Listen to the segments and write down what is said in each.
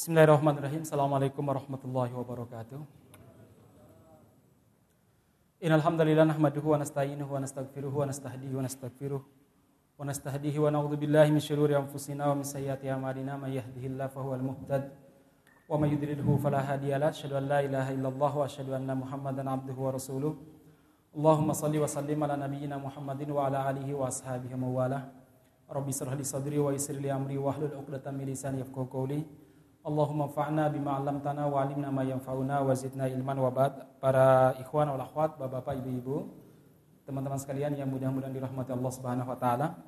Bismillahirrahmanirrahim. Assalamualaikum warahmatullahi wabarakatuh. Innal hamdalillah nahmaduhu wa nasta'inuhu wa nastaghfiruhu wa nastahdihi wa nastaghfiruh wa nastahdihi wa na'udzu billahi min syururi anfusina wa min sayyiati a'malina may yahdihillahu fahuwal muhtad wa may yudlilhu fala hadiyalah. Asyhadu an la ilaha illallah wa asyhadu anna Muhammadan abduhu wa rasuluh. Allahumma salli wa sallim ala nabiyyina Muhammadin wa ala alihi wa ashabihi wa mawalah. Rabbi shrah li sadri Allahumma fa'na bima 'allamtana wa 'allimna ma yanfa'una wa zidna ilman wa ba'd. Para ikhwan wal akhwat, Bapak-bapak, Ibu-ibu, teman-teman sekalian yang mudah-mudahan dirahmati Allah Subhanahu wa taala.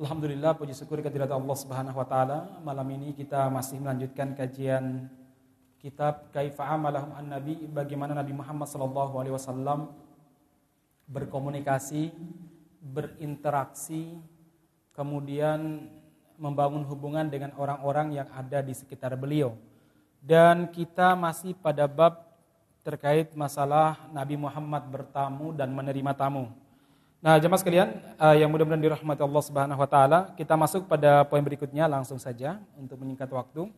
Alhamdulillah puji syukur kehadirat Allah Subhanahu wa taala. Malam ini kita masih melanjutkan kajian kitab Kaifa amalahum an-nabi bagaimana Nabi Muhammad sallallahu alaihi wasallam berkomunikasi, berinteraksi, kemudian membangun hubungan dengan orang-orang yang ada di sekitar beliau. Dan kita masih pada bab terkait masalah Nabi Muhammad bertamu dan menerima tamu. Nah, jemaah sekalian uh, yang mudah-mudahan dirahmati Allah Subhanahu wa taala, kita masuk pada poin berikutnya langsung saja untuk menyingkat waktu.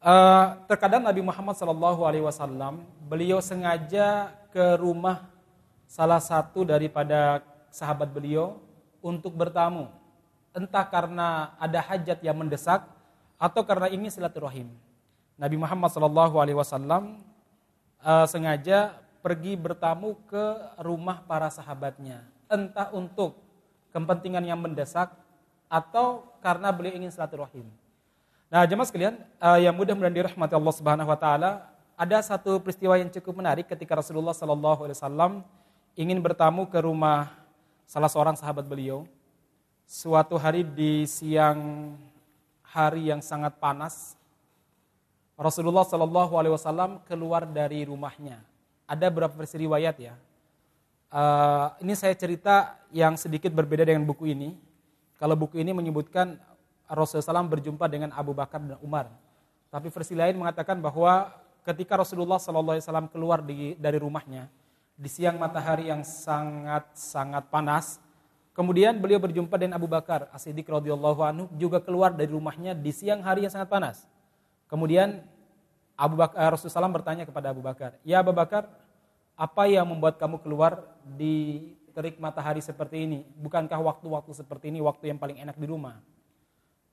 Uh, terkadang Nabi Muhammad Shallallahu alaihi wasallam beliau sengaja ke rumah salah satu daripada sahabat beliau untuk bertamu entah karena ada hajat yang mendesak atau karena ini silaturahim. Nabi Muhammad Shallallahu Alaihi Wasallam uh, sengaja pergi bertamu ke rumah para sahabatnya, entah untuk kepentingan yang mendesak atau karena beliau ingin silaturahim. Nah, jemaah sekalian, uh, yang mudah-mudahan dirahmati Allah Subhanahu Wa Taala, ada satu peristiwa yang cukup menarik ketika Rasulullah Shallallahu Alaihi Wasallam ingin bertamu ke rumah salah seorang sahabat beliau suatu hari di siang hari yang sangat panas, Rasulullah Shallallahu Alaihi Wasallam keluar dari rumahnya. Ada beberapa versi riwayat ya. Uh, ini saya cerita yang sedikit berbeda dengan buku ini. Kalau buku ini menyebutkan Rasulullah SAW berjumpa dengan Abu Bakar dan Umar. Tapi versi lain mengatakan bahwa ketika Rasulullah SAW keluar di, dari rumahnya di siang matahari yang sangat sangat panas, Kemudian beliau berjumpa dengan Abu Bakar As-Siddiq radhiyallahu anhu juga keluar dari rumahnya di siang hari yang sangat panas. Kemudian Abu Bakar eh, Rasulullah SAW bertanya kepada Abu Bakar, "Ya Abu Bakar, apa yang membuat kamu keluar di terik matahari seperti ini? Bukankah waktu-waktu seperti ini waktu yang paling enak di rumah?"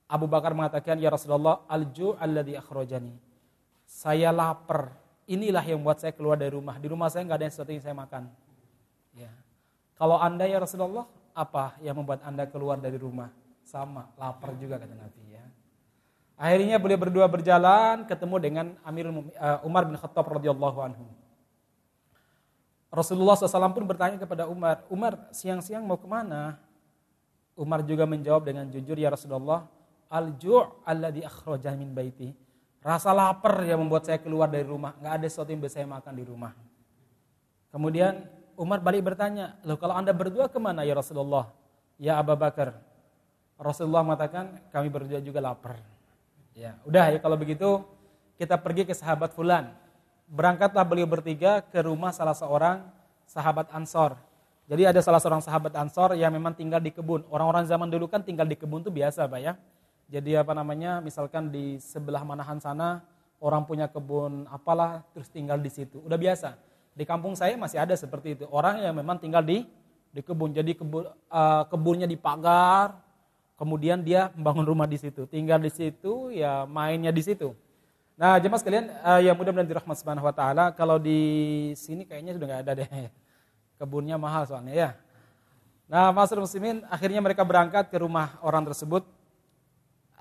Abu Bakar mengatakan, "Ya Rasulullah, al-ju' alladhi akhrajani." Saya lapar. Inilah yang membuat saya keluar dari rumah. Di rumah saya nggak ada yang sesuatu yang saya makan. Ya. Kalau Anda ya Rasulullah, apa yang membuat Anda keluar dari rumah? Sama, lapar juga kata Nabi ya. Akhirnya beliau berdua berjalan ketemu dengan Amir uh, Umar bin Khattab radhiyallahu anhu. Rasulullah SAW pun bertanya kepada Umar, Umar siang-siang mau ke mana? Umar juga menjawab dengan jujur, ya Rasulullah, al-ju' alladhi akhrajah min baiti. Rasa lapar yang membuat saya keluar dari rumah, nggak ada sesuatu yang bisa saya makan di rumah. Kemudian Umar balik bertanya, loh kalau anda berdua ke mana ya Rasulullah? Ya Abu Bakar. Rasulullah mengatakan, kami berdua juga lapar. Ya, udah ya kalau begitu kita pergi ke sahabat Fulan. Berangkatlah beliau bertiga ke rumah salah seorang sahabat Ansor. Jadi ada salah seorang sahabat Ansor yang memang tinggal di kebun. Orang-orang zaman dulu kan tinggal di kebun itu biasa, Pak ya. Jadi apa namanya, misalkan di sebelah manahan sana orang punya kebun apalah terus tinggal di situ. Udah biasa. Di kampung saya masih ada seperti itu. Orang yang memang tinggal di di kebun. Jadi kebun, uh, kebunnya dipagar, kemudian dia membangun rumah di situ. Tinggal di situ, ya mainnya di situ. Nah, jemaah sekalian uh, yang mudah-mudahan dirahmat subhanahu wa taala, kalau di sini kayaknya sudah nggak ada deh. Kebunnya mahal soalnya ya. Nah, Masuk muslimin akhirnya mereka berangkat ke rumah orang tersebut.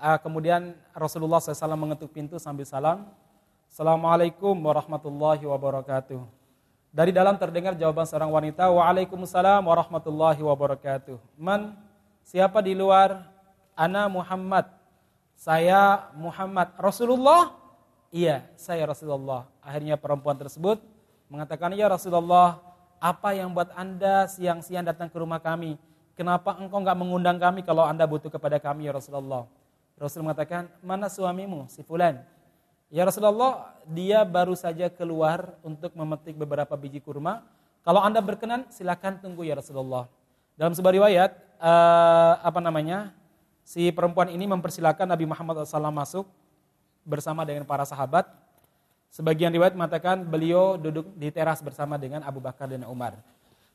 Uh, kemudian Rasulullah SAW mengetuk pintu sambil salam. Assalamualaikum warahmatullahi wabarakatuh. Dari dalam terdengar jawaban seorang wanita, Waalaikumsalam warahmatullahi wabarakatuh. Man, siapa di luar? Ana Muhammad. Saya Muhammad. Rasulullah? Iya, saya Rasulullah. Akhirnya perempuan tersebut mengatakan, Ya Rasulullah, apa yang buat anda siang-siang datang ke rumah kami? Kenapa engkau nggak mengundang kami kalau anda butuh kepada kami ya Rasulullah? Rasul mengatakan, mana suamimu? Si Fulan. Ya Rasulullah, dia baru saja keluar untuk memetik beberapa biji kurma. Kalau anda berkenan, silakan tunggu ya Rasulullah. Dalam sebuah riwayat, uh, apa namanya, si perempuan ini mempersilahkan Nabi Muhammad SAW masuk. bersama dengan para sahabat. Sebagian riwayat mengatakan beliau duduk di teras bersama dengan Abu Bakar dan Umar.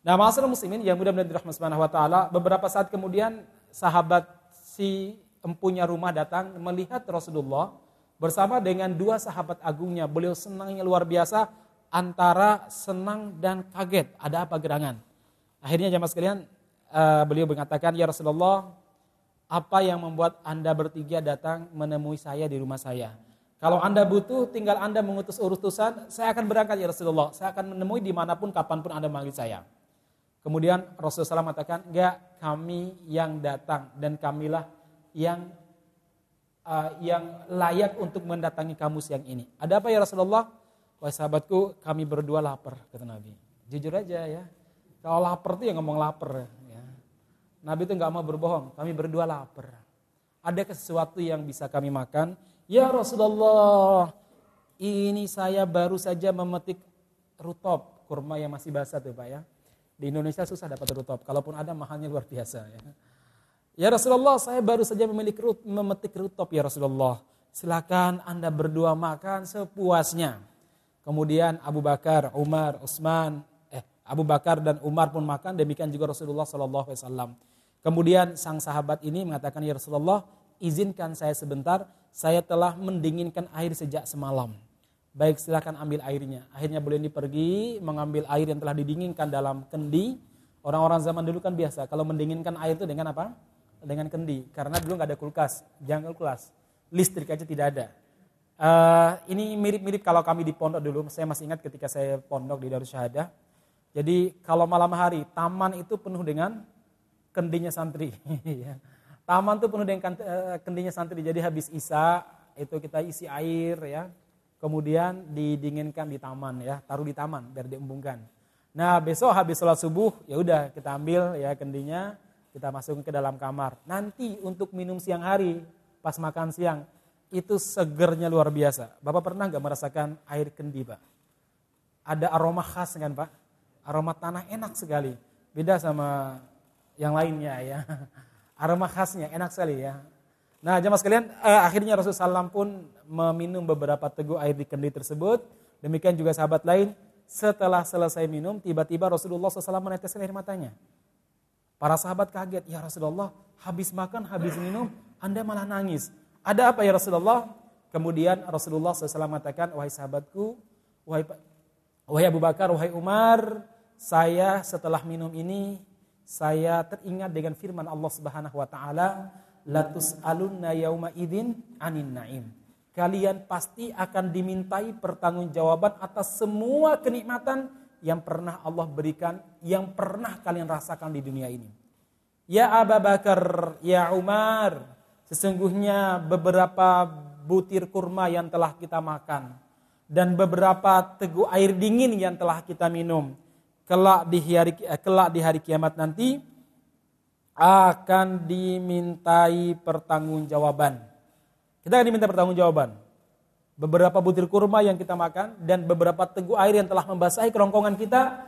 Nah, masalah muslimin yang mudah-mudahan dirahmati Subhanahu wa taala, beberapa saat kemudian sahabat si empunya rumah datang melihat Rasulullah bersama dengan dua sahabat agungnya. Beliau senangnya luar biasa antara senang dan kaget. Ada apa gerangan? Akhirnya jamaah sekalian uh, beliau mengatakan, "Ya Rasulullah, apa yang membuat Anda bertiga datang menemui saya di rumah saya?" Kalau Anda butuh, tinggal Anda mengutus urusan, saya akan berangkat ya Rasulullah. Saya akan menemui di mana pun, kapan pun Anda memanggil saya. Kemudian Rasulullah SAW mengatakan, enggak, kami yang datang dan kamilah yang uh, yang layak untuk mendatangi kamu siang ini. Ada apa ya Rasulullah? Wahai sahabatku, kami berdua lapar, kata Nabi. Jujur aja ya. Kalau lapar tuh ya ngomong lapar. Ya. Nabi itu nggak mau berbohong, kami berdua lapar. Ada sesuatu yang bisa kami makan, Ya Rasulullah, ini saya baru saja memetik rutop, kurma yang masih basah tuh Pak ya. Di Indonesia susah dapat rutop, kalaupun ada mahalnya luar biasa ya. Ya Rasulullah, saya baru saja memiliki memetik rutop ya Rasulullah. Silakan Anda berdua makan sepuasnya. Kemudian Abu Bakar, Umar, Utsman, eh Abu Bakar dan Umar pun makan, demikian juga Rasulullah Shallallahu Alaihi Wasallam. Kemudian sang sahabat ini mengatakan ya Rasulullah, izinkan saya sebentar, saya telah mendinginkan air sejak semalam. Baik silakan ambil airnya. Akhirnya boleh ini pergi mengambil air yang telah didinginkan dalam kendi. Orang-orang zaman dulu kan biasa kalau mendinginkan air itu dengan apa? Dengan kendi. Karena dulu nggak ada kulkas, jangan kulkas, listrik aja tidak ada. Uh, ini mirip-mirip kalau kami di pondok dulu. Saya masih ingat ketika saya pondok di Darus Syahadah. Jadi kalau malam hari taman itu penuh dengan kendinya santri. Ya. Taman tuh penuh dengan eh, kendinya santri. Jadi habis Isa itu kita isi air ya. Kemudian didinginkan di taman ya, taruh di taman biar diembungkan. Nah, besok habis sholat subuh ya udah kita ambil ya kendinya, kita masukin ke dalam kamar. Nanti untuk minum siang hari pas makan siang itu segernya luar biasa. Bapak pernah nggak merasakan air kendi, Pak? Ada aroma khas kan, Pak? Aroma tanah enak sekali. Beda sama yang lainnya ya. Aroma khasnya enak sekali ya. Nah jamaah sekalian eh, akhirnya Rasulullah SAW pun meminum beberapa teguk air di kendi tersebut. Demikian juga sahabat lain. Setelah selesai minum tiba-tiba Rasulullah SAW meneteskan air matanya. Para sahabat kaget, ya Rasulullah habis makan, habis minum, Anda malah nangis. Ada apa ya Rasulullah? Kemudian Rasulullah SAW mengatakan, wahai sahabatku, wahai, wahai Abu Bakar, wahai Umar, saya setelah minum ini saya teringat dengan firman Allah Subhanahu wa taala, "Latus alunna yauma idzin anin naim." Kalian pasti akan dimintai pertanggungjawaban atas semua kenikmatan yang pernah Allah berikan, yang pernah kalian rasakan di dunia ini. Ya Abu Bakar, ya Umar, sesungguhnya beberapa butir kurma yang telah kita makan dan beberapa teguk air dingin yang telah kita minum kelak di hari eh, kelak di hari kiamat nanti akan dimintai pertanggungjawaban. Kita akan diminta pertanggungjawaban. Beberapa butir kurma yang kita makan dan beberapa teguk air yang telah membasahi kerongkongan kita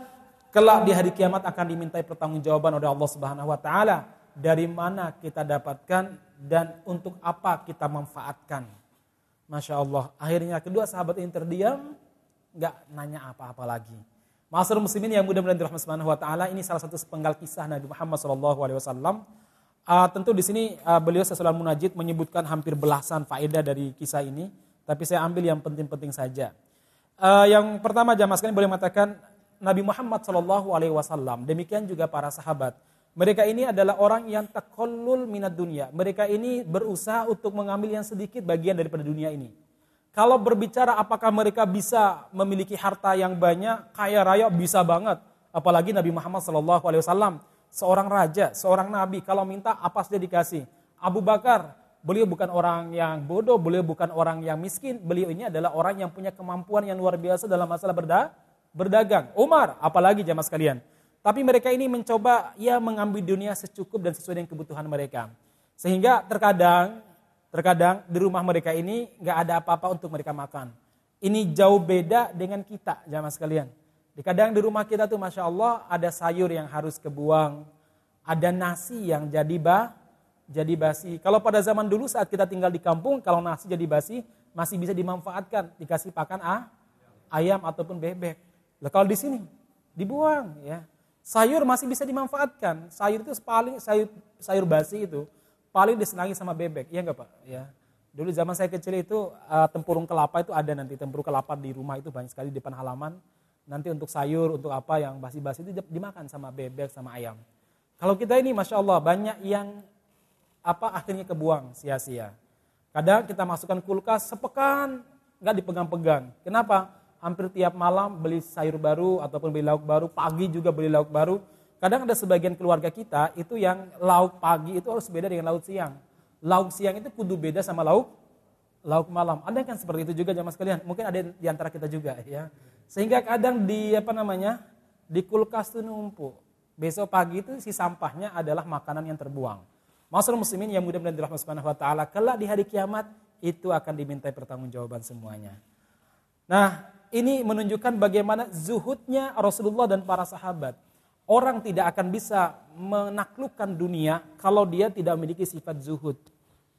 kelak di hari kiamat akan dimintai pertanggungjawaban oleh Allah Subhanahu wa taala dari mana kita dapatkan dan untuk apa kita manfaatkan. Masya Allah. Akhirnya kedua sahabat ini terdiam, nggak nanya apa-apa lagi. Masyarakat muslimin yang mudah-mudahan dirahmati Subhanahu wa taala, ini salah satu sepenggal kisah Nabi Muhammad sallallahu alaihi. Uh, tentu di sini uh, beliau sesudah munajid menyebutkan hampir belasan faedah dari kisah ini, tapi saya ambil yang penting-penting saja. Uh, yang pertama jamaah sekalian boleh mengatakan Nabi Muhammad sallallahu alaihi wasallam, demikian juga para sahabat. Mereka ini adalah orang yang takollul minat dunia. Mereka ini berusaha untuk mengambil yang sedikit bagian daripada dunia ini. Kalau berbicara apakah mereka bisa memiliki harta yang banyak, kaya raya bisa banget. Apalagi Nabi Muhammad SAW, seorang raja, seorang nabi, kalau minta apa saja dikasih. Abu Bakar, beliau bukan orang yang bodoh, beliau bukan orang yang miskin, beliau ini adalah orang yang punya kemampuan yang luar biasa dalam masalah berda, berdagang. Umar, apalagi jamaah sekalian. Tapi mereka ini mencoba ya mengambil dunia secukup dan sesuai dengan kebutuhan mereka. Sehingga terkadang Terkadang di rumah mereka ini nggak ada apa-apa untuk mereka makan. Ini jauh beda dengan kita, jamaah sekalian. Kadang di rumah kita tuh Masya Allah ada sayur yang harus kebuang. Ada nasi yang jadi bah, jadi basi. Kalau pada zaman dulu saat kita tinggal di kampung, kalau nasi jadi basi, masih bisa dimanfaatkan, dikasih pakan ah, ayam ataupun bebek. Lah kalau di sini dibuang ya. Sayur masih bisa dimanfaatkan. Sayur itu paling sayur sayur basi itu paling disenangi sama bebek, iya enggak Pak? Ya. Dulu zaman saya kecil itu uh, tempurung kelapa itu ada nanti tempurung kelapa di rumah itu banyak sekali di depan halaman. Nanti untuk sayur, untuk apa yang basi-basi itu dimakan sama bebek, sama ayam. Kalau kita ini Masya Allah banyak yang apa akhirnya kebuang sia-sia. Kadang kita masukkan kulkas sepekan nggak dipegang-pegang. Kenapa? Hampir tiap malam beli sayur baru ataupun beli lauk baru, pagi juga beli lauk baru. Kadang ada sebagian keluarga kita itu yang lauk pagi itu harus beda dengan lauk siang lauk siang itu kudu beda sama lauk lauk malam. Ada kan seperti itu juga jamaah sekalian. Mungkin ada di antara kita juga ya. Sehingga kadang di apa namanya? di kulkas itu numpuk. Besok pagi itu si sampahnya adalah makanan yang terbuang. Masalah muslimin yang mudah-mudahan dirahmati subhanahu wa taala, kelak di hari kiamat itu akan dimintai pertanggungjawaban semuanya. Nah, ini menunjukkan bagaimana zuhudnya Rasulullah dan para sahabat. Orang tidak akan bisa menaklukkan dunia kalau dia tidak memiliki sifat zuhud.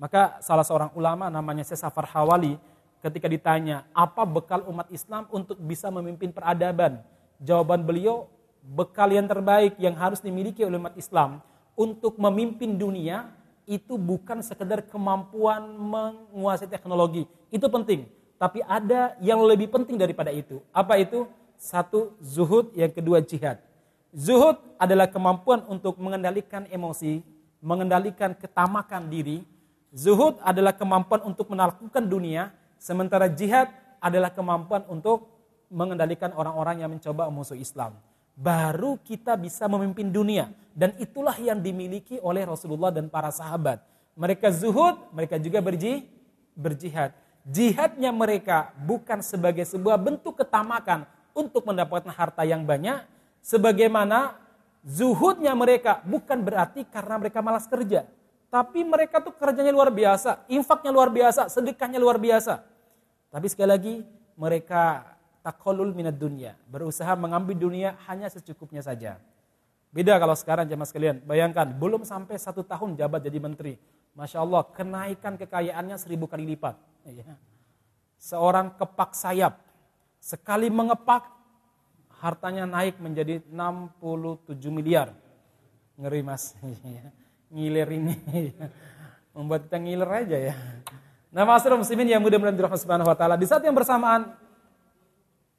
Maka salah seorang ulama namanya Sesafar Hawali ketika ditanya apa bekal umat Islam untuk bisa memimpin peradaban. Jawaban beliau bekal yang terbaik yang harus dimiliki oleh umat Islam untuk memimpin dunia itu bukan sekedar kemampuan menguasai teknologi. Itu penting. Tapi ada yang lebih penting daripada itu. Apa itu? Satu, zuhud. Yang kedua, jihad. Zuhud adalah kemampuan untuk mengendalikan emosi, mengendalikan ketamakan diri. Zuhud adalah kemampuan untuk menaklukkan dunia, sementara jihad adalah kemampuan untuk mengendalikan orang-orang yang mencoba musuh Islam. Baru kita bisa memimpin dunia dan itulah yang dimiliki oleh Rasulullah dan para sahabat. Mereka zuhud, mereka juga berji, berjihad. Jihadnya mereka bukan sebagai sebuah bentuk ketamakan untuk mendapatkan harta yang banyak, Sebagaimana zuhudnya mereka bukan berarti karena mereka malas kerja. Tapi mereka tuh kerjanya luar biasa, infaknya luar biasa, sedekahnya luar biasa. Tapi sekali lagi mereka takolul minat dunia, berusaha mengambil dunia hanya secukupnya saja. Beda kalau sekarang jemaah sekalian, bayangkan belum sampai satu tahun jabat jadi menteri. Masya Allah, kenaikan kekayaannya seribu kali lipat. Iya. Seorang kepak sayap, sekali mengepak hartanya naik menjadi 67 miliar. Ngeri mas, ngiler ini. Membuat kita ngiler aja ya. Nah masalah muslimin yang mudah-mudahan dirahmati subhanahu wa ta'ala. Di saat yang bersamaan,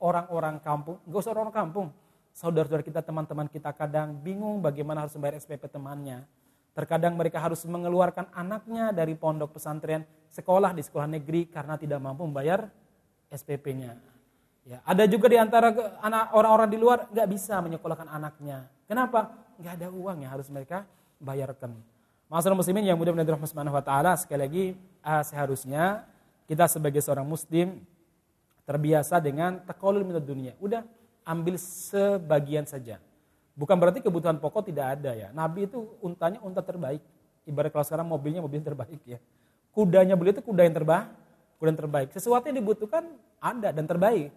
orang-orang kampung, gak usah orang kampung, saudara-saudara kita, teman-teman kita kadang bingung bagaimana harus membayar SPP temannya. Terkadang mereka harus mengeluarkan anaknya dari pondok pesantren, sekolah di sekolah negeri karena tidak mampu membayar SPP-nya. Ya, ada juga di antara anak orang-orang di luar nggak bisa menyekolahkan anaknya. Kenapa? Nggak ada uang yang harus mereka bayarkan. Masalah muslimin yang mudah-mudahan subhanahu wa taala sekali lagi uh, seharusnya kita sebagai seorang muslim terbiasa dengan takolul minat dunia. Udah ambil sebagian saja. Bukan berarti kebutuhan pokok tidak ada ya. Nabi itu untanya unta terbaik. Ibarat kalau sekarang mobilnya mobil terbaik ya. Kudanya beliau itu kuda yang terbaik. Kuda yang terbaik. Sesuatu yang dibutuhkan ada dan terbaik.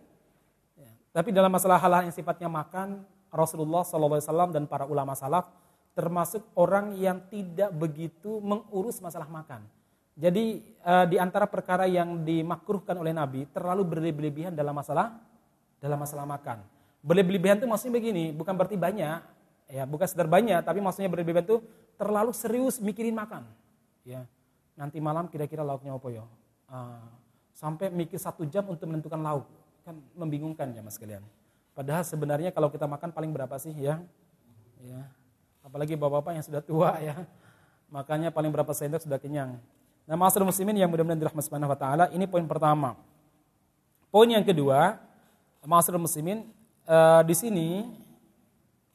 Tapi dalam masalah hal yang sifatnya makan, Rasulullah SAW dan para ulama salaf termasuk orang yang tidak begitu mengurus masalah makan. Jadi eh, di antara perkara yang dimakruhkan oleh Nabi terlalu berlebihan dalam masalah dalam masalah makan. Berlebihan itu maksudnya begini, bukan berarti banyak, ya bukan sekedar banyak, tapi maksudnya berlebihan itu terlalu serius mikirin makan. Ya, nanti malam kira-kira lauknya apa ya? Uh, sampai mikir satu jam untuk menentukan lauk. Kan membingungkan ya mas kalian. Padahal sebenarnya kalau kita makan paling berapa sih ya? Ya. Apalagi bapak-bapak yang sudah tua ya. Makanya paling berapa sendok sudah kenyang. Nah, masalah muslimin yang mudah-mudahan dirahmati Subhanahu wa taala, ini poin pertama. Poin yang kedua, masalah muslimin uh, di sini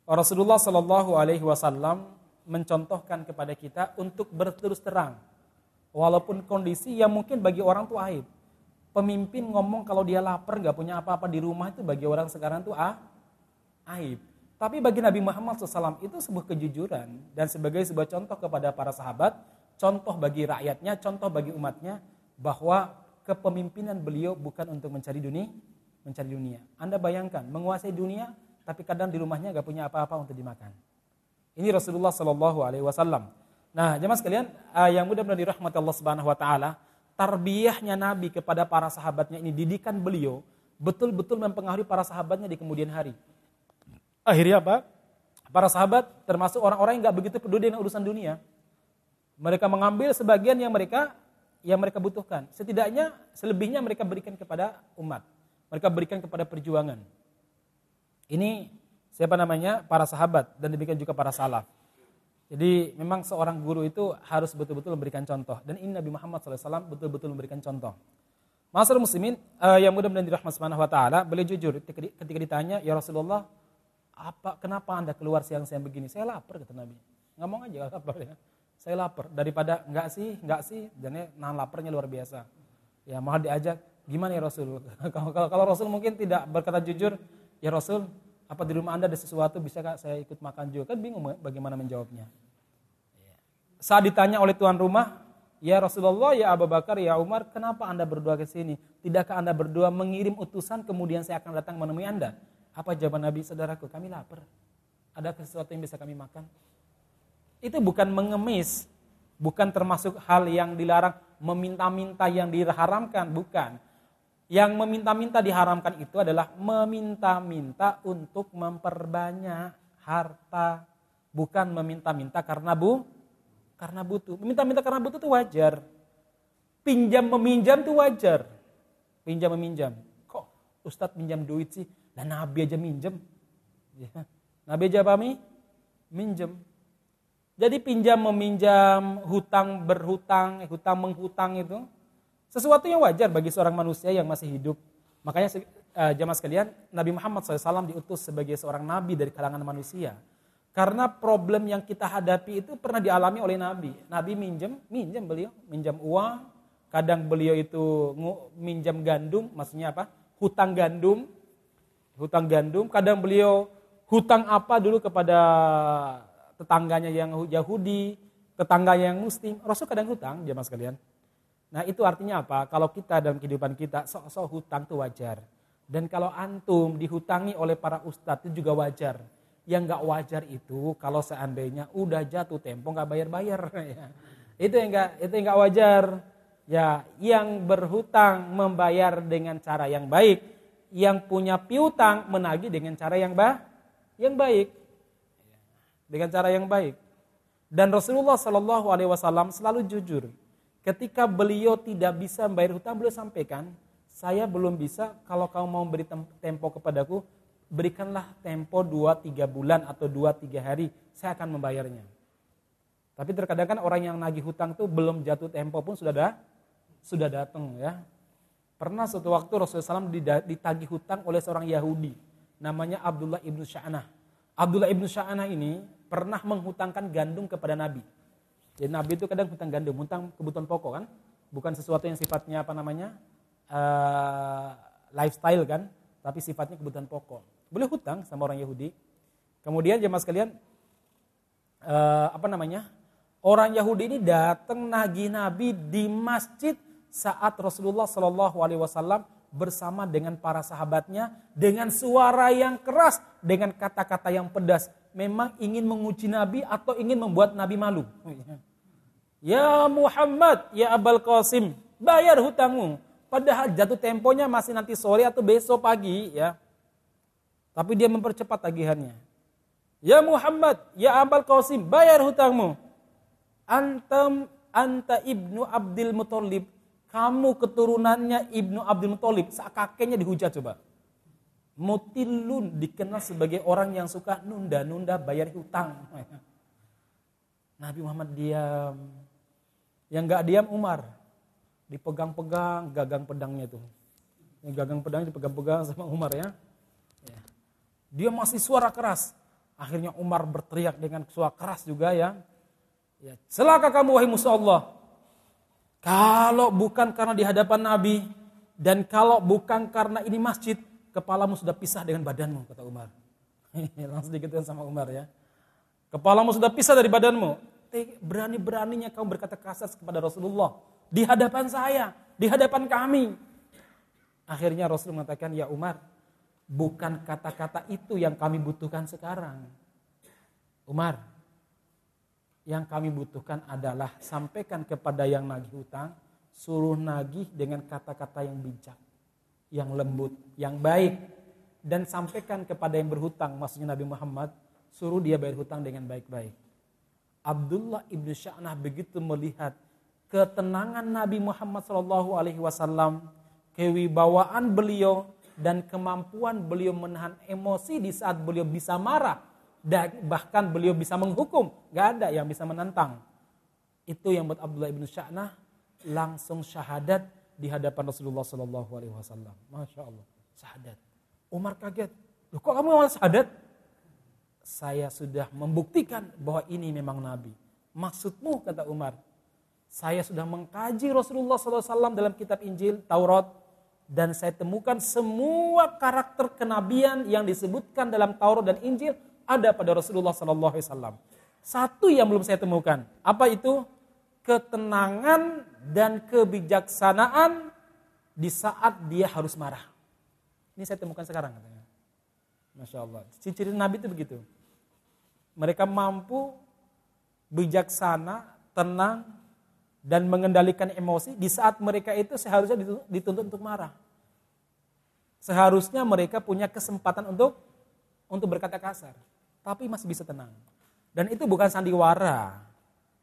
Rasulullah Shallallahu alaihi wasallam mencontohkan kepada kita untuk berterus terang walaupun kondisi yang mungkin bagi orang itu aib pemimpin ngomong kalau dia lapar nggak punya apa-apa di rumah itu bagi orang sekarang itu ah, aib. Tapi bagi Nabi Muhammad SAW itu sebuah kejujuran dan sebagai sebuah contoh kepada para sahabat, contoh bagi rakyatnya, contoh bagi umatnya bahwa kepemimpinan beliau bukan untuk mencari dunia, mencari dunia. Anda bayangkan menguasai dunia, tapi kadang di rumahnya nggak punya apa-apa untuk dimakan. Ini Rasulullah Shallallahu Alaihi Wasallam. Nah, jemaah sekalian, ah, yang mudah-mudahan dirahmati Allah Subhanahu Wa Taala, tarbiyahnya Nabi kepada para sahabatnya ini, didikan beliau, betul-betul mempengaruhi para sahabatnya di kemudian hari. Akhirnya apa? Para sahabat termasuk orang-orang yang gak begitu peduli dengan urusan dunia. Mereka mengambil sebagian yang mereka yang mereka butuhkan. Setidaknya selebihnya mereka berikan kepada umat. Mereka berikan kepada perjuangan. Ini siapa namanya? Para sahabat dan demikian juga para salaf. Jadi memang seorang guru itu harus betul-betul memberikan contoh. Dan ini Nabi Muhammad SAW betul-betul memberikan contoh. Masal muslimin uh, yang mudah-mudahan dirahmat subhanahu wa ta'ala, beliau jujur ketika ditanya, Ya Rasulullah, apa kenapa anda keluar siang-siang begini? Saya lapar kata Nabi. Ngomong aja lapar ya. Saya lapar. Daripada enggak sih, enggak sih, dan nahan laparnya luar biasa. Ya mahal diajak, gimana ya Rasul? kalau, kalau, kalau Rasul mungkin tidak berkata jujur, ya Rasul, apa di rumah anda ada sesuatu bisa kak saya ikut makan juga? Kan bingung bagaimana menjawabnya. Saat ditanya oleh tuan rumah, ya Rasulullah, ya Abu Bakar, ya Umar, kenapa anda berdua ke sini? Tidakkah anda berdua mengirim utusan kemudian saya akan datang menemui anda? Apa jawaban Nabi saudaraku? Kami lapar. Ada sesuatu yang bisa kami makan? Itu bukan mengemis, bukan termasuk hal yang dilarang, meminta-minta yang diharamkan, bukan. Yang meminta-minta diharamkan itu adalah meminta-minta untuk memperbanyak harta, bukan meminta-minta karena bu, karena butuh. Meminta-minta karena butuh itu wajar. Pinjam meminjam itu wajar. Pinjam meminjam. Kok Ustadz pinjam duit sih? Dan Nabi aja minjem. Ya. Nabi aja apa mi? Minjem. Jadi pinjam meminjam, hutang berhutang, hutang menghutang itu sesuatu yang wajar bagi seorang manusia yang masih hidup. Makanya uh, jamaah sekalian, Nabi Muhammad SAW diutus sebagai seorang nabi dari kalangan manusia. Karena problem yang kita hadapi itu pernah dialami oleh Nabi. Nabi minjem, minjem beliau, minjam uang. Kadang beliau itu minjam gandum, maksudnya apa? Hutang gandum, hutang gandum. Kadang beliau hutang apa dulu kepada tetangganya yang Yahudi, tetangganya yang Muslim. Rasul kadang hutang, jamaah sekalian. Nah itu artinya apa? Kalau kita dalam kehidupan kita sok-sok hutang itu wajar. Dan kalau antum dihutangi oleh para ustadz itu juga wajar. Yang nggak wajar itu kalau seandainya udah jatuh tempo nggak bayar-bayar. Ya. Itu yang nggak itu yang nggak wajar. Ya, yang berhutang membayar dengan cara yang baik, yang punya piutang menagih dengan cara yang bah, yang baik, dengan cara yang baik. Dan Rasulullah Shallallahu Alaihi Wasallam selalu jujur. Ketika beliau tidak bisa membayar hutang, beliau sampaikan, saya belum bisa, kalau kamu mau beri tempo kepadaku, berikanlah tempo 2-3 bulan atau 2-3 hari, saya akan membayarnya. Tapi terkadang kan orang yang nagih hutang itu belum jatuh tempo pun sudah ada, sudah datang ya. Pernah suatu waktu Rasulullah SAW ditagih hutang oleh seorang Yahudi, namanya Abdullah ibnu Sya'nah. Abdullah ibnu Sya'nah ini pernah menghutangkan gandum kepada Nabi. Jadi Nabi itu kadang hutang gandum, hutang kebutuhan pokok kan, bukan sesuatu yang sifatnya apa namanya uh, lifestyle kan, tapi sifatnya kebutuhan pokok. Boleh hutang sama orang Yahudi. Kemudian jemaah sekalian, uh, apa namanya? Orang Yahudi ini datang nagih Nabi di masjid saat Rasulullah Shallallahu Alaihi Wasallam bersama dengan para sahabatnya dengan suara yang keras, dengan kata-kata yang pedas. Memang ingin menguji Nabi atau ingin membuat Nabi malu. Ya Muhammad, ya Abul Qasim, bayar hutangmu. Padahal jatuh temponya masih nanti sore atau besok pagi ya. Tapi dia mempercepat tagihannya. Ya Muhammad, ya Abul Qasim, bayar hutangmu. Antam anta ibnu Abdul Muthalib. Kamu keturunannya ibnu Abdul Muthalib. Kakeknya dihujat coba. Mutilun dikenal sebagai orang yang suka nunda-nunda bayar hutang. Nabi Muhammad diam. Yang gak diam Umar. Dipegang-pegang gagang pedangnya itu. Yang gagang pedang dipegang-pegang sama Umar ya. ya. Dia masih suara keras. Akhirnya Umar berteriak dengan suara keras juga ya. ya Celaka kamu wahai musuh Allah. Kalau bukan karena di hadapan Nabi. Dan kalau bukan karena ini masjid. Kepalamu sudah pisah dengan badanmu kata Umar. Langsung dikatakan sama Umar ya. Kepalamu sudah pisah dari badanmu berani-beraninya kamu berkata kasar kepada Rasulullah di hadapan saya, di hadapan kami. Akhirnya Rasul mengatakan, "Ya Umar, bukan kata-kata itu yang kami butuhkan sekarang." Umar, yang kami butuhkan adalah sampaikan kepada yang nagih hutang suruh nagih dengan kata-kata yang bijak, yang lembut, yang baik dan sampaikan kepada yang berhutang, maksudnya Nabi Muhammad, suruh dia bayar hutang dengan baik-baik. Abdullah ibnu Sya'nah begitu melihat ketenangan Nabi Muhammad Shallallahu Alaihi Wasallam, kewibawaan beliau dan kemampuan beliau menahan emosi di saat beliau bisa marah dan bahkan beliau bisa menghukum, gak ada yang bisa menentang. Itu yang buat Abdullah ibnu Sya'nah langsung syahadat di hadapan Rasulullah Shallallahu Alaihi Wasallam. Masya Allah, syahadat. Umar kaget, Loh, kok kamu malah syahadat? Saya sudah membuktikan bahwa ini memang Nabi. Maksudmu kata Umar, saya sudah mengkaji Rasulullah SAW dalam kitab Injil, Taurat, dan saya temukan semua karakter kenabian yang disebutkan dalam Taurat dan Injil ada pada Rasulullah SAW. Satu yang belum saya temukan, apa itu? Ketenangan dan kebijaksanaan di saat dia harus marah. Ini saya temukan sekarang katanya. Masya Allah. Ciri Nabi itu begitu. Mereka mampu bijaksana, tenang, dan mengendalikan emosi di saat mereka itu seharusnya dituntut untuk marah. Seharusnya mereka punya kesempatan untuk untuk berkata kasar, tapi masih bisa tenang. Dan itu bukan sandiwara,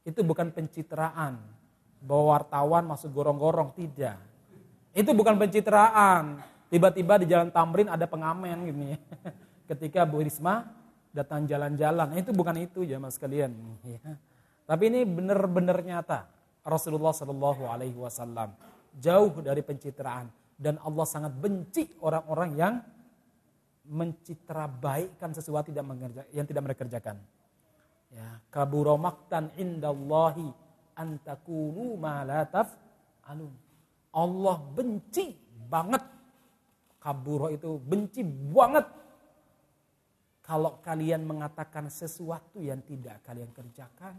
itu bukan pencitraan bahwa wartawan masuk gorong-gorong, tidak. Itu bukan pencitraan. Tiba-tiba di jalan Tamrin ada pengamen gini. Ketika Bu Risma datang jalan-jalan, itu bukan itu ya mas kalian. Tapi ini benar-benar nyata. Rasulullah Shallallahu Alaihi Wasallam jauh dari pencitraan dan Allah sangat benci orang-orang yang mencitra baikkan sesuatu tidak mengerja, yang tidak mereka kerjakan. Ya, kaburo maktan indallahi antakunu ma la alun. Allah benci banget kaburo itu benci banget kalau kalian mengatakan sesuatu yang tidak kalian kerjakan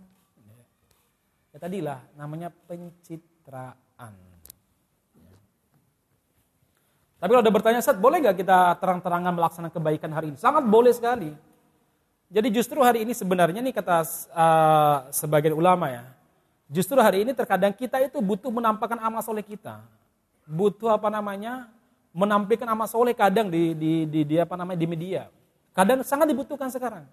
Ya tadilah namanya pencitraan. Tapi kalau ada bertanya, Seth, boleh nggak kita terang-terangan melaksanakan kebaikan hari ini? Sangat boleh sekali. Jadi justru hari ini sebenarnya nih kata uh, sebagian ulama ya, justru hari ini terkadang kita itu butuh menampakkan amal soleh kita. Butuh apa namanya, menampilkan amal soleh kadang di, di, di, di apa namanya di media. Kadang sangat dibutuhkan sekarang.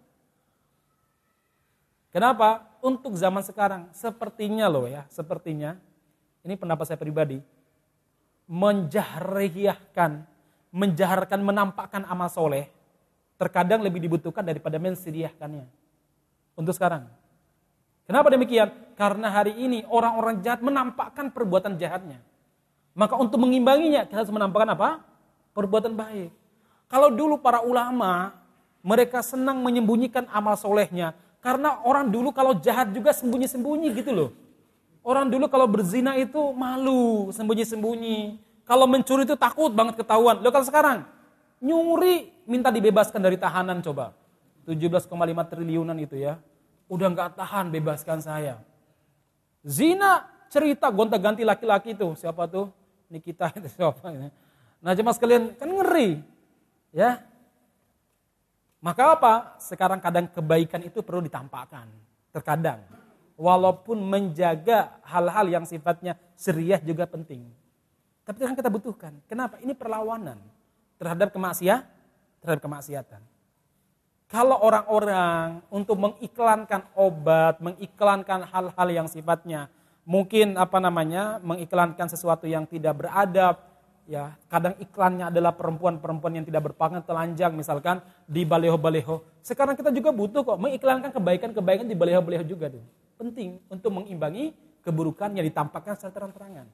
Kenapa? Untuk zaman sekarang, sepertinya loh ya, sepertinya, ini pendapat saya pribadi, menjahriahkan, menjaharkan, menampakkan amal soleh, terkadang lebih dibutuhkan daripada mensiriahkannya. Untuk sekarang. Kenapa demikian? Karena hari ini orang-orang jahat menampakkan perbuatan jahatnya. Maka untuk mengimbanginya, kita harus menampakkan apa? Perbuatan baik. Kalau dulu para ulama, mereka senang menyembunyikan amal solehnya, karena orang dulu kalau jahat juga sembunyi-sembunyi gitu loh. Orang dulu kalau berzina itu malu, sembunyi-sembunyi. Kalau mencuri itu takut banget ketahuan. Loh kalau sekarang, nyuri minta dibebaskan dari tahanan coba. 17,5 triliunan itu ya. Udah nggak tahan, bebaskan saya. Zina cerita gonta-ganti laki-laki itu. Siapa tuh? Nikita itu siapa ya. Nah cuma sekalian, kan ngeri. Ya, maka apa? Sekarang kadang kebaikan itu perlu ditampakkan. Terkadang. Walaupun menjaga hal-hal yang sifatnya seriah juga penting. Tapi yang kita butuhkan. Kenapa? Ini perlawanan terhadap kemaksiat, terhadap kemaksiatan. Kalau orang-orang untuk mengiklankan obat, mengiklankan hal-hal yang sifatnya mungkin apa namanya, mengiklankan sesuatu yang tidak beradab, ya kadang iklannya adalah perempuan-perempuan yang tidak berpakaian telanjang misalkan di baleho-baleho. Sekarang kita juga butuh kok mengiklankan kebaikan-kebaikan di baleho-baleho juga tuh. Penting untuk mengimbangi keburukan yang ditampakkan secara terang-terangan.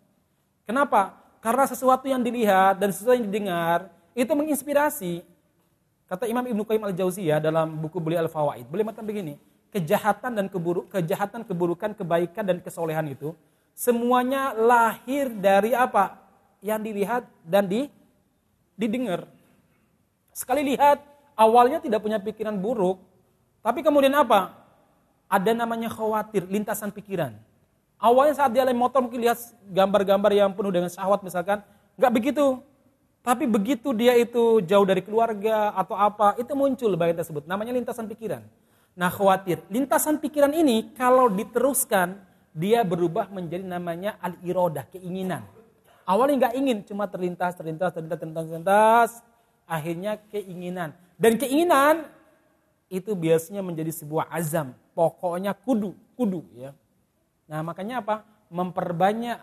Kenapa? Karena sesuatu yang dilihat dan sesuatu yang didengar itu menginspirasi. Kata Imam Ibnu Qayyim al-Jauziyah dalam buku beliau Al-Fawaid, beliau mengatakan begini, kejahatan dan keburuk, kejahatan, keburukan, kebaikan dan kesolehan itu semuanya lahir dari apa? yang dilihat dan di, didengar. Sekali lihat, awalnya tidak punya pikiran buruk, tapi kemudian apa? Ada namanya khawatir, lintasan pikiran. Awalnya saat dia lem motor mungkin lihat gambar-gambar yang penuh dengan syahwat misalkan, nggak begitu. Tapi begitu dia itu jauh dari keluarga atau apa, itu muncul bagian tersebut. Namanya lintasan pikiran. Nah khawatir, lintasan pikiran ini kalau diteruskan dia berubah menjadi namanya al-irodah, keinginan. Awalnya nggak ingin, cuma terlintas, terlintas, terlintas, terlintas, terlintas, akhirnya keinginan. Dan keinginan itu biasanya menjadi sebuah azam, pokoknya kudu, kudu ya. Nah makanya apa? Memperbanyak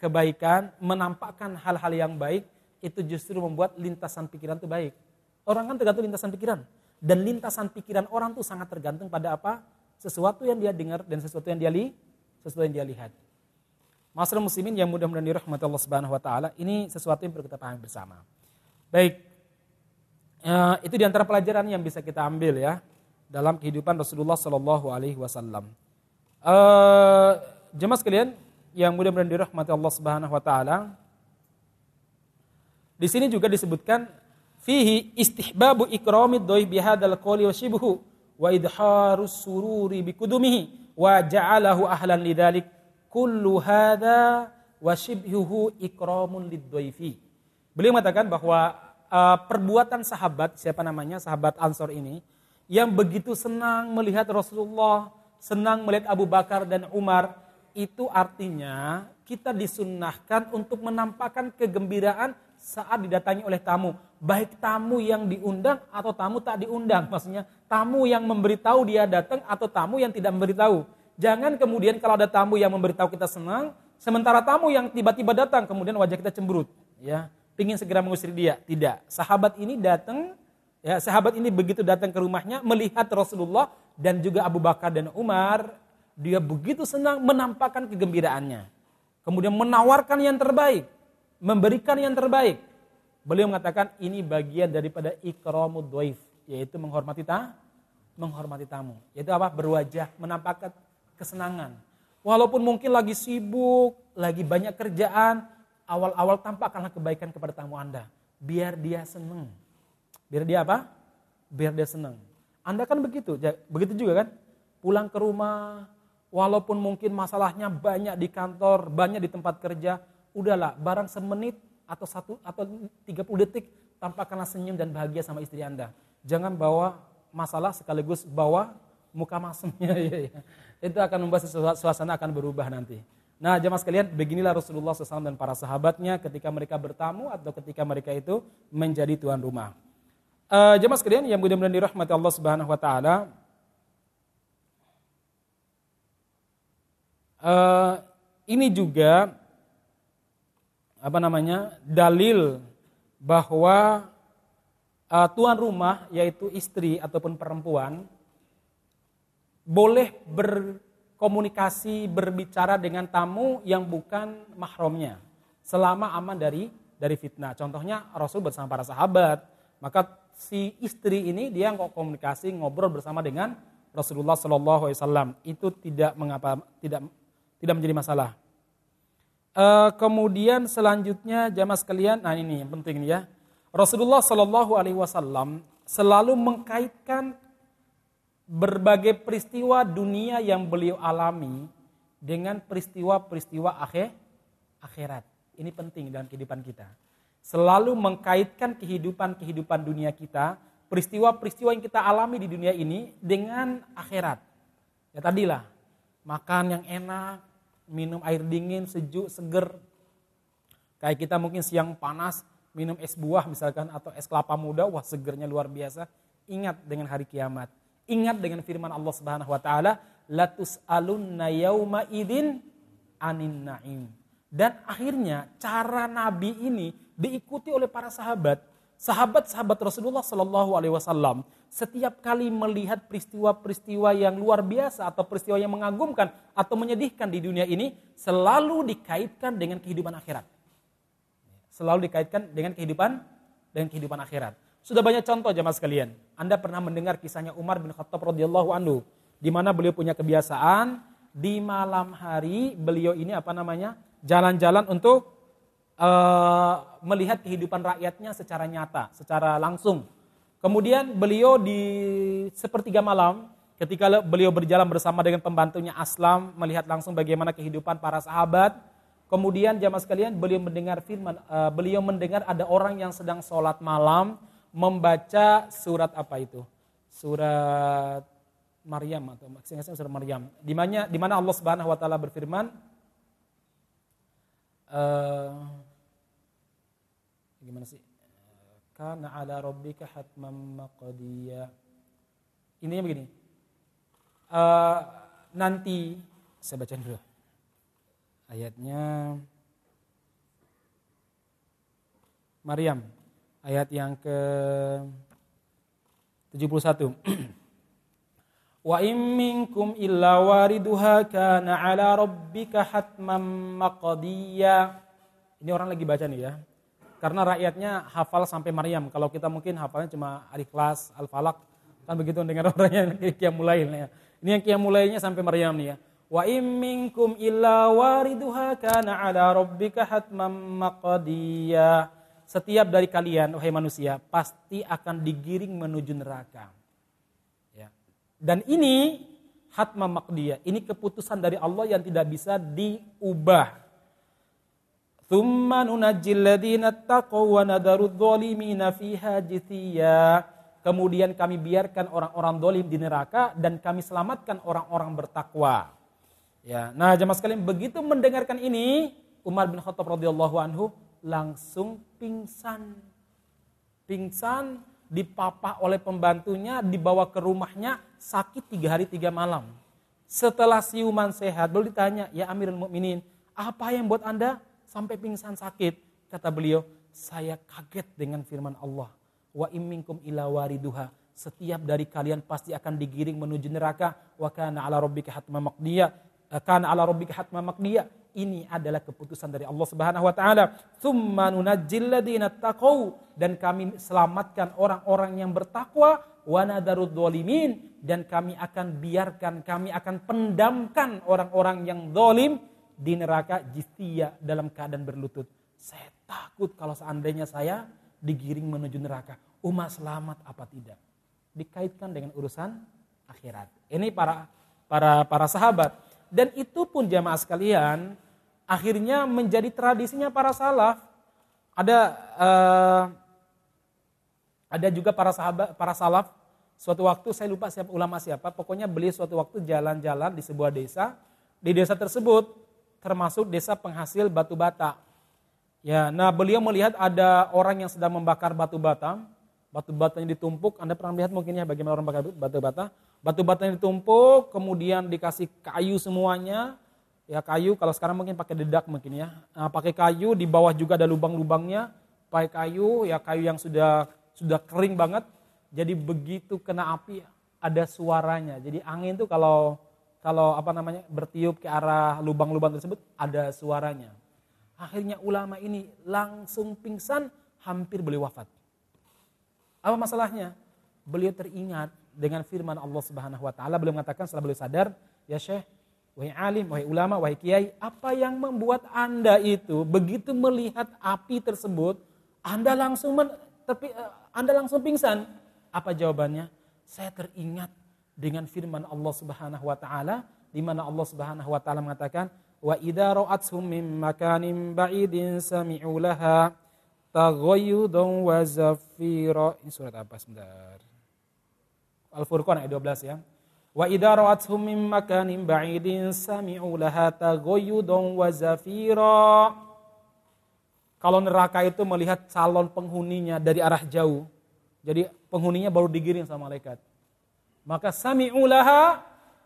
kebaikan, menampakkan hal-hal yang baik, itu justru membuat lintasan pikiran itu baik. Orang kan tergantung lintasan pikiran. Dan lintasan pikiran orang tuh sangat tergantung pada apa? Sesuatu yang dia dengar dan sesuatu yang dia li, sesuatu yang dia lihat. Masalah muslimin yang mudah-mudahan dirahmati Allah Subhanahu wa taala, ini sesuatu yang perlu kita pahami bersama. Baik. Uh, itu di antara pelajaran yang bisa kita ambil ya dalam kehidupan Rasulullah Shallallahu alaihi wasallam. Uh, jemaah sekalian yang mudah-mudahan dirahmati Allah Subhanahu wa taala, di sini juga disebutkan fihi istihbabu ikramid doi bihadal qawli wa shibhu wa idharus sururi bikudumihi wa ja'alahu ahlan lidhalik kullu hadha wa shibhuhu ikramun lidhaifi. Beliau mengatakan bahwa uh, perbuatan sahabat, siapa namanya sahabat Ansor ini, yang begitu senang melihat Rasulullah, senang melihat Abu Bakar dan Umar, itu artinya kita disunnahkan untuk menampakkan kegembiraan saat didatangi oleh tamu. Baik tamu yang diundang atau tamu tak diundang. Maksudnya tamu yang memberitahu dia datang atau tamu yang tidak memberitahu. Jangan kemudian kalau ada tamu yang memberitahu kita senang, sementara tamu yang tiba-tiba datang kemudian wajah kita cemberut. Ya, ingin segera mengusir dia. Tidak. Sahabat ini datang, ya sahabat ini begitu datang ke rumahnya melihat Rasulullah dan juga Abu Bakar dan Umar, dia begitu senang menampakkan kegembiraannya. Kemudian menawarkan yang terbaik memberikan yang terbaik. Beliau mengatakan ini bagian daripada ikramud dhaif, yaitu menghormati ta, menghormati tamu. Yaitu apa? Berwajah, menampakkan kesenangan. Walaupun mungkin lagi sibuk, lagi banyak kerjaan, awal-awal tampakkanlah kebaikan kepada tamu Anda. Biar dia senang. Biar dia apa? Biar dia senang. Anda kan begitu, begitu juga kan? Pulang ke rumah, walaupun mungkin masalahnya banyak di kantor, banyak di tempat kerja, udahlah barang semenit atau satu atau 30 detik tampakkanlah senyum dan bahagia sama istri Anda. Jangan bawa masalah sekaligus bawa muka masumnya. Ya, ya. Itu akan membuat suasana akan berubah nanti. Nah jemaah sekalian beginilah Rasulullah SAW dan para sahabatnya ketika mereka bertamu atau ketika mereka itu menjadi tuan rumah. Uh, jemaah sekalian yang mudah-mudahan dirahmati Allah Subhanahu Wa Taala. Uh, ini juga apa namanya dalil bahwa uh, tuan rumah yaitu istri ataupun perempuan boleh berkomunikasi berbicara dengan tamu yang bukan mahramnya selama aman dari dari fitnah. Contohnya Rasul bersama para sahabat, maka si istri ini dia kok komunikasi ngobrol bersama dengan Rasulullah Shallallahu Alaihi Wasallam itu tidak mengapa tidak tidak menjadi masalah. Uh, kemudian selanjutnya jamaah sekalian, nah ini yang penting ya. Rasulullah Shallallahu Alaihi Wasallam selalu mengkaitkan berbagai peristiwa dunia yang beliau alami dengan peristiwa-peristiwa akhir akhirat. Ini penting dalam kehidupan kita. Selalu mengkaitkan kehidupan-kehidupan dunia kita, peristiwa-peristiwa yang kita alami di dunia ini dengan akhirat. Ya tadilah, makan yang enak, minum air dingin, sejuk, seger. Kayak kita mungkin siang panas, minum es buah misalkan atau es kelapa muda, wah segernya luar biasa. Ingat dengan hari kiamat. Ingat dengan firman Allah Subhanahu wa taala, latus alun yauma idin anin naim. Dan akhirnya cara Nabi ini diikuti oleh para sahabat sahabat-sahabat Rasulullah Shallallahu Alaihi Wasallam setiap kali melihat peristiwa-peristiwa yang luar biasa atau peristiwa yang mengagumkan atau menyedihkan di dunia ini selalu dikaitkan dengan kehidupan akhirat. Selalu dikaitkan dengan kehidupan dengan kehidupan akhirat. Sudah banyak contoh jemaah sekalian. Anda pernah mendengar kisahnya Umar bin Khattab radhiyallahu anhu di mana beliau punya kebiasaan di malam hari beliau ini apa namanya? jalan-jalan untuk uh, melihat kehidupan rakyatnya secara nyata, secara langsung. Kemudian beliau di sepertiga malam ketika beliau berjalan bersama dengan pembantunya Aslam melihat langsung bagaimana kehidupan para sahabat. Kemudian jamaah sekalian beliau mendengar firman, uh, beliau mendengar ada orang yang sedang sholat malam membaca surat apa itu? Surat Maryam atau maksudnya surat Maryam. Di mana di mana Allah Subhanahu wa taala berfirman uh, gimana sih? Kana ala rabbika hatman maqdiya. Intinya begini. Uh, nanti saya baca dulu. Ayatnya Maryam ayat yang ke 71. Wa in minkum illa wariduha kana ala rabbika hatman maqdiya. Ini orang lagi baca nih ya. Karena rakyatnya hafal sampai Maryam. Kalau kita mungkin hafalnya cuma Al-Ikhlas, Al-Falaq. Kan begitu dengar orang yang kiam mulai ya. Ini yang kiam mulainya sampai Maryam nih ya. Wa in minkum illa wariduha kana ala rabbika hatman maqdiya. Setiap dari kalian, wahai manusia, pasti akan digiring menuju neraka. Dan ini hatma makdiyah, ini keputusan dari Allah yang tidak bisa diubah. Thumma nunajjil ladina taqaw wa nadaru dhalimina fiha jithiya. Kemudian kami biarkan orang-orang dolim di neraka dan kami selamatkan orang-orang bertakwa. Ya, nah jemaah sekalian begitu mendengarkan ini Umar bin Khattab radhiyallahu anhu langsung pingsan. Pingsan dipapah oleh pembantunya, dibawa ke rumahnya, sakit tiga hari tiga malam. Setelah siuman sehat, beliau ditanya, ya Amirul Mukminin, apa yang buat anda sampai pingsan sakit? Kata beliau, saya kaget dengan firman Allah. Wa imminkum ila wariduha. Setiap dari kalian pasti akan digiring menuju neraka. Wa kana ala rabbika hatma maqdiya. Kana ala rabbika hatma maqdiya ini adalah keputusan dari Allah Subhanahu wa taala. Tsumma nunajjil ladzina taqau dan kami selamatkan orang-orang yang bertakwa wa nadarud dan kami akan biarkan kami akan pendamkan orang-orang yang zalim di neraka jistia dalam keadaan berlutut. Saya takut kalau seandainya saya digiring menuju neraka. Umat selamat apa tidak? Dikaitkan dengan urusan akhirat. Ini para para para sahabat dan itu pun jamaah sekalian akhirnya menjadi tradisinya para salaf. Ada uh, ada juga para sahabat para salaf suatu waktu saya lupa siapa ulama siapa, pokoknya beli suatu waktu jalan-jalan di sebuah desa. Di desa tersebut termasuk desa penghasil batu bata. Ya, nah beliau melihat ada orang yang sedang membakar batu bata, batu batanya ditumpuk. Anda pernah melihat mungkin ya bagaimana orang bakar batu bata? Batu batanya ditumpuk, kemudian dikasih kayu semuanya, ya kayu kalau sekarang mungkin pakai dedak mungkin ya nah, pakai kayu di bawah juga ada lubang-lubangnya pakai kayu ya kayu yang sudah sudah kering banget jadi begitu kena api ada suaranya jadi angin tuh kalau kalau apa namanya bertiup ke arah lubang-lubang tersebut ada suaranya akhirnya ulama ini langsung pingsan hampir beliau wafat apa masalahnya beliau teringat dengan firman Allah Subhanahu wa taala beliau mengatakan setelah beliau sadar ya Syekh wahai alim, wahai ulama, wahai kiai, apa yang membuat Anda itu begitu melihat api tersebut, Anda langsung men, terpi, eh, Anda langsung pingsan? Apa jawabannya? Saya teringat dengan firman Allah Subhanahu wa taala di mana Allah Subhanahu wa taala mengatakan wa idza ra'athum min makanin ba'idin sami'u laha taghayyudan wa zafira. Ini surat apa sebentar? Al-Furqan ayat 12 ya. Wa idza ra'athum min makanin ba'idin sami'u laha taghayyudan wa zafira. Kalau neraka itu melihat calon penghuninya dari arah jauh. Jadi penghuninya baru digiring sama malaikat. Maka sami'u laha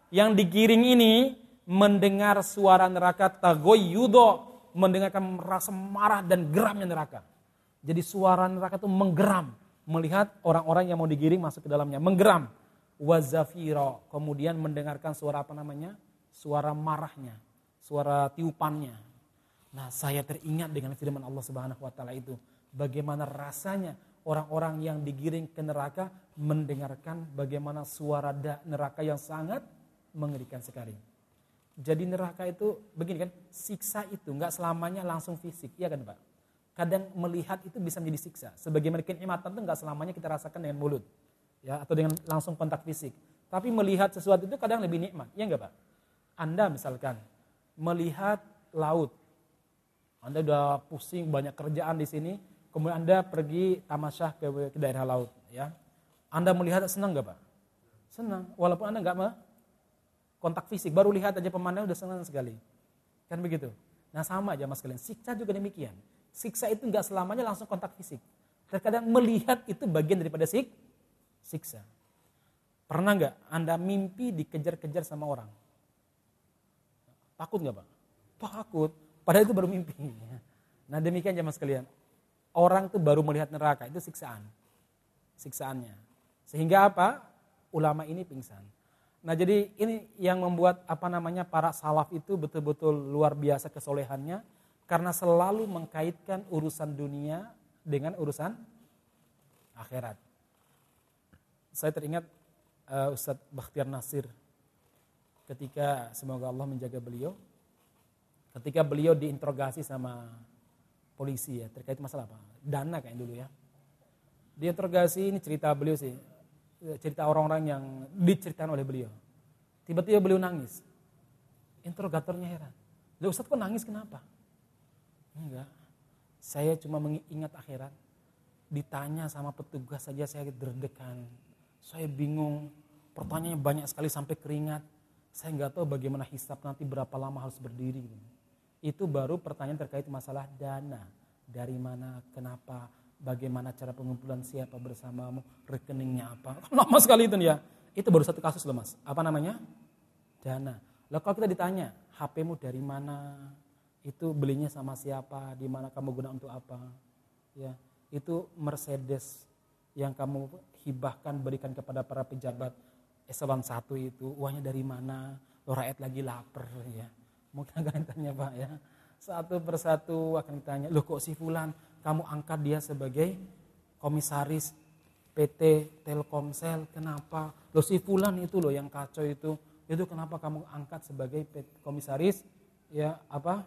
yang digiring ini mendengar suara neraka tagoyudo, mendengarkan rasa marah dan geramnya neraka. Jadi suara neraka itu menggeram melihat orang-orang yang mau digiring masuk ke dalamnya, menggeram wazafiro. Kemudian mendengarkan suara apa namanya? Suara marahnya, suara tiupannya. Nah, saya teringat dengan firman Allah Subhanahu wa taala itu. Bagaimana rasanya orang-orang yang digiring ke neraka mendengarkan bagaimana suara neraka yang sangat mengerikan sekali. Jadi neraka itu begini kan, siksa itu nggak selamanya langsung fisik, iya kan Pak? Kadang melihat itu bisa menjadi siksa. Sebagaimana kenikmatan itu nggak selamanya kita rasakan dengan mulut ya atau dengan langsung kontak fisik. Tapi melihat sesuatu itu kadang lebih nikmat, ya enggak Pak? Anda misalkan melihat laut, Anda udah pusing banyak kerjaan di sini, kemudian Anda pergi tamasyah ke, ke daerah laut, ya. Anda melihat senang enggak Pak? Senang, walaupun Anda nggak kontak fisik, baru lihat aja pemandangan udah senang sekali. Kan begitu. Nah sama aja mas kalian, siksa juga demikian. Siksa itu nggak selamanya langsung kontak fisik. Terkadang melihat itu bagian daripada sik, siksa. Pernah nggak Anda mimpi dikejar-kejar sama orang? Takut nggak Pak? Takut. Padahal itu baru mimpi. Nah demikian aja mas kalian. Orang tuh baru melihat neraka, itu siksaan. Siksaannya. Sehingga apa? Ulama ini pingsan. Nah jadi ini yang membuat apa namanya para salaf itu betul-betul luar biasa kesolehannya karena selalu mengkaitkan urusan dunia dengan urusan akhirat. Saya teringat uh, Ustadz Bakhtiar Nasir ketika semoga Allah menjaga beliau ketika beliau diinterogasi sama polisi ya terkait masalah apa dana kayak dulu ya diinterogasi ini cerita beliau sih cerita orang-orang yang diceritakan oleh beliau. Tiba-tiba beliau nangis. Interrogatornya heran. Lalu Ustaz kok nangis kenapa? Enggak. Saya cuma mengingat akhirat. Ditanya sama petugas saja saya derdekan. Saya bingung. Pertanyaannya banyak sekali sampai keringat. Saya nggak tahu bagaimana hisap nanti berapa lama harus berdiri. Itu baru pertanyaan terkait masalah dana. Dari mana, kenapa, bagaimana cara pengumpulan siapa bersamamu, rekeningnya apa. Lama sekali itu ya. Itu baru satu kasus loh mas. Apa namanya? Dana. Lalu kalau kita ditanya, HP-mu dari mana? Itu belinya sama siapa? Di mana kamu guna untuk apa? Ya, itu Mercedes yang kamu hibahkan berikan kepada para pejabat eselon satu itu uangnya dari mana? Lo rakyat lagi lapar ya. Mungkin akan tanya pak ya. Satu persatu akan ditanya, loh kok si Fulan kamu angkat dia sebagai komisaris PT Telkomsel, kenapa? Lo si Fulan itu loh yang kacau itu, itu kenapa kamu angkat sebagai komisaris ya apa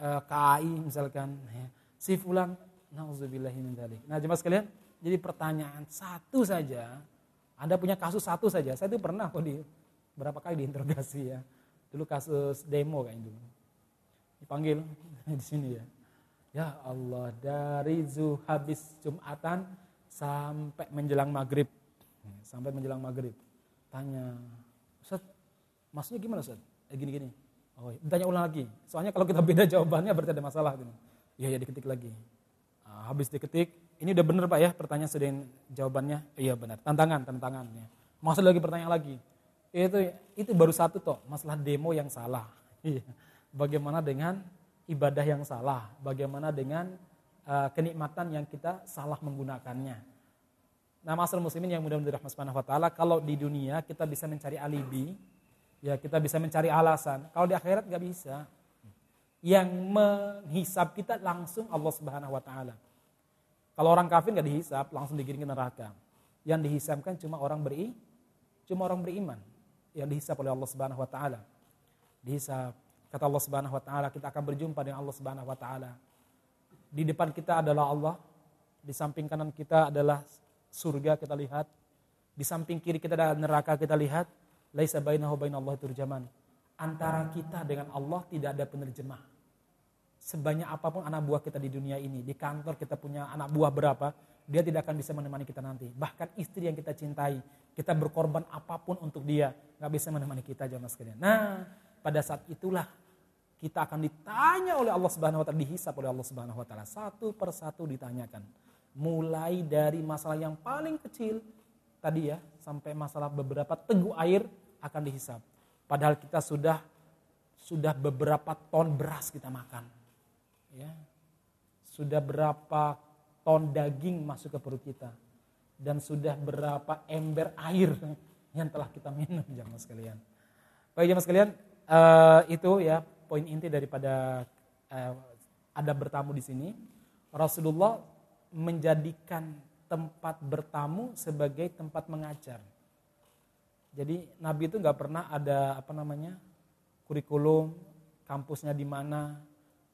e, eh, KAI misalkan ya. si Fulan Nah, jemaah sekalian, jadi pertanyaan satu saja, Anda punya kasus satu saja. Saya itu pernah kok di berapa kali diinterogasi ya. Dulu kasus demo kayak dulu. Dipanggil di sini ya. Ya Allah, dari zuh habis Jumatan sampai menjelang maghrib. Sampai menjelang maghrib. Tanya, Ustaz, maksudnya gimana Ustaz? Eh gini-gini. Oh, iya. tanya ulang lagi. Soalnya kalau kita beda jawabannya berarti ada masalah. Iya, ya diketik lagi. Nah, habis diketik, ini udah bener Pak ya pertanyaan sudah jawabannya? Iya benar. Tantangan, tantangannya. Masuk lagi pertanyaan lagi. Itu itu baru satu toh, masalah demo yang salah. Iya. Bagaimana dengan ibadah yang salah, bagaimana dengan uh, kenikmatan yang kita salah menggunakannya. Nah, masalah muslimin yang mudah-mudahan dirahmati Subhanahu wa taala, kalau di dunia kita bisa mencari alibi, ya kita bisa mencari alasan. Kalau di akhirat nggak bisa. Yang menghisap kita langsung Allah Subhanahu wa taala. Kalau orang kafir nggak dihisap, langsung digiring ke neraka. Yang dihisapkan cuma orang beri, cuma orang beriman yang dihisap oleh Allah Subhanahu wa taala. Dihisap Kata Allah Subhanahu wa taala, kita akan berjumpa dengan Allah Subhanahu wa taala. Di depan kita adalah Allah, di samping kanan kita adalah surga kita lihat, di samping kiri kita adalah neraka kita lihat. Laisa bainahu bainallahi turjaman. Antara kita dengan Allah tidak ada penerjemah. Sebanyak apa pun anak buah kita di dunia ini, di kantor kita punya anak buah berapa, dia tidak akan bisa menemani kita nanti. Bahkan istri yang kita cintai, kita berkorban apa pun untuk dia, nggak bisa menemani kita jamaah sekalian. Nah, pada saat itulah kita akan ditanya oleh Allah Subhanahu wa taala, dihisap oleh Allah Subhanahu wa taala. Satu persatu ditanyakan. Mulai dari masalah yang paling kecil tadi ya, sampai masalah beberapa teguh air akan dihisap. Padahal kita sudah sudah beberapa ton beras kita makan. Ya. Sudah berapa ton daging masuk ke perut kita. Dan sudah berapa ember air yang telah kita minum jamaah sekalian. Baik jamaah sekalian, uh, itu ya poin inti daripada uh, ada bertamu di sini. Rasulullah menjadikan tempat bertamu sebagai tempat mengajar. Jadi Nabi itu nggak pernah ada apa namanya kurikulum kampusnya di mana,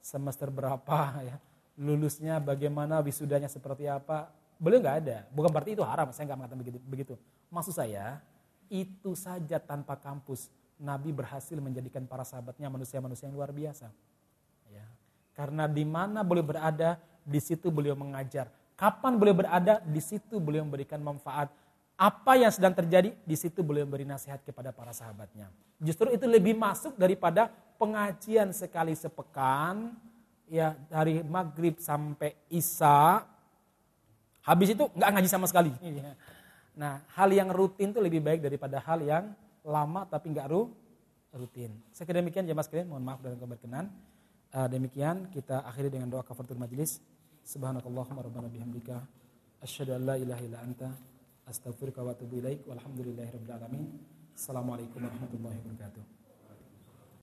semester berapa ya, lulusnya bagaimana, wisudanya seperti apa. Beliau nggak ada. Bukan berarti itu haram. Saya nggak mengatakan begitu. Begitu. Maksud saya itu saja tanpa kampus Nabi berhasil menjadikan para sahabatnya manusia-manusia yang luar biasa. Ya. Karena di mana beliau berada, di situ beliau mengajar. Kapan beliau berada, di situ beliau memberikan manfaat. apa yang sedang terjadi, di situ beliau beri nasihat kepada para sahabatnya. Justru itu lebih masuk daripada pengajian sekali sepekan, ya dari maghrib sampai isya, habis itu nggak ngaji sama sekali. Nah, hal yang rutin itu lebih baik daripada hal yang lama tapi nggak rutin. Sekian demikian jemaah sekalian, mohon maaf dan keberkenan. Uh, demikian kita akhiri dengan doa kafaratul majelis. Subhanakallahumma rabbana bihamdika asyhadu an la ilaha illa anta astaghfiruka wa atubu ilaik walhamdulillahi rabbil alamin. Assalamualaikum warahmatullahi wabarakatuh.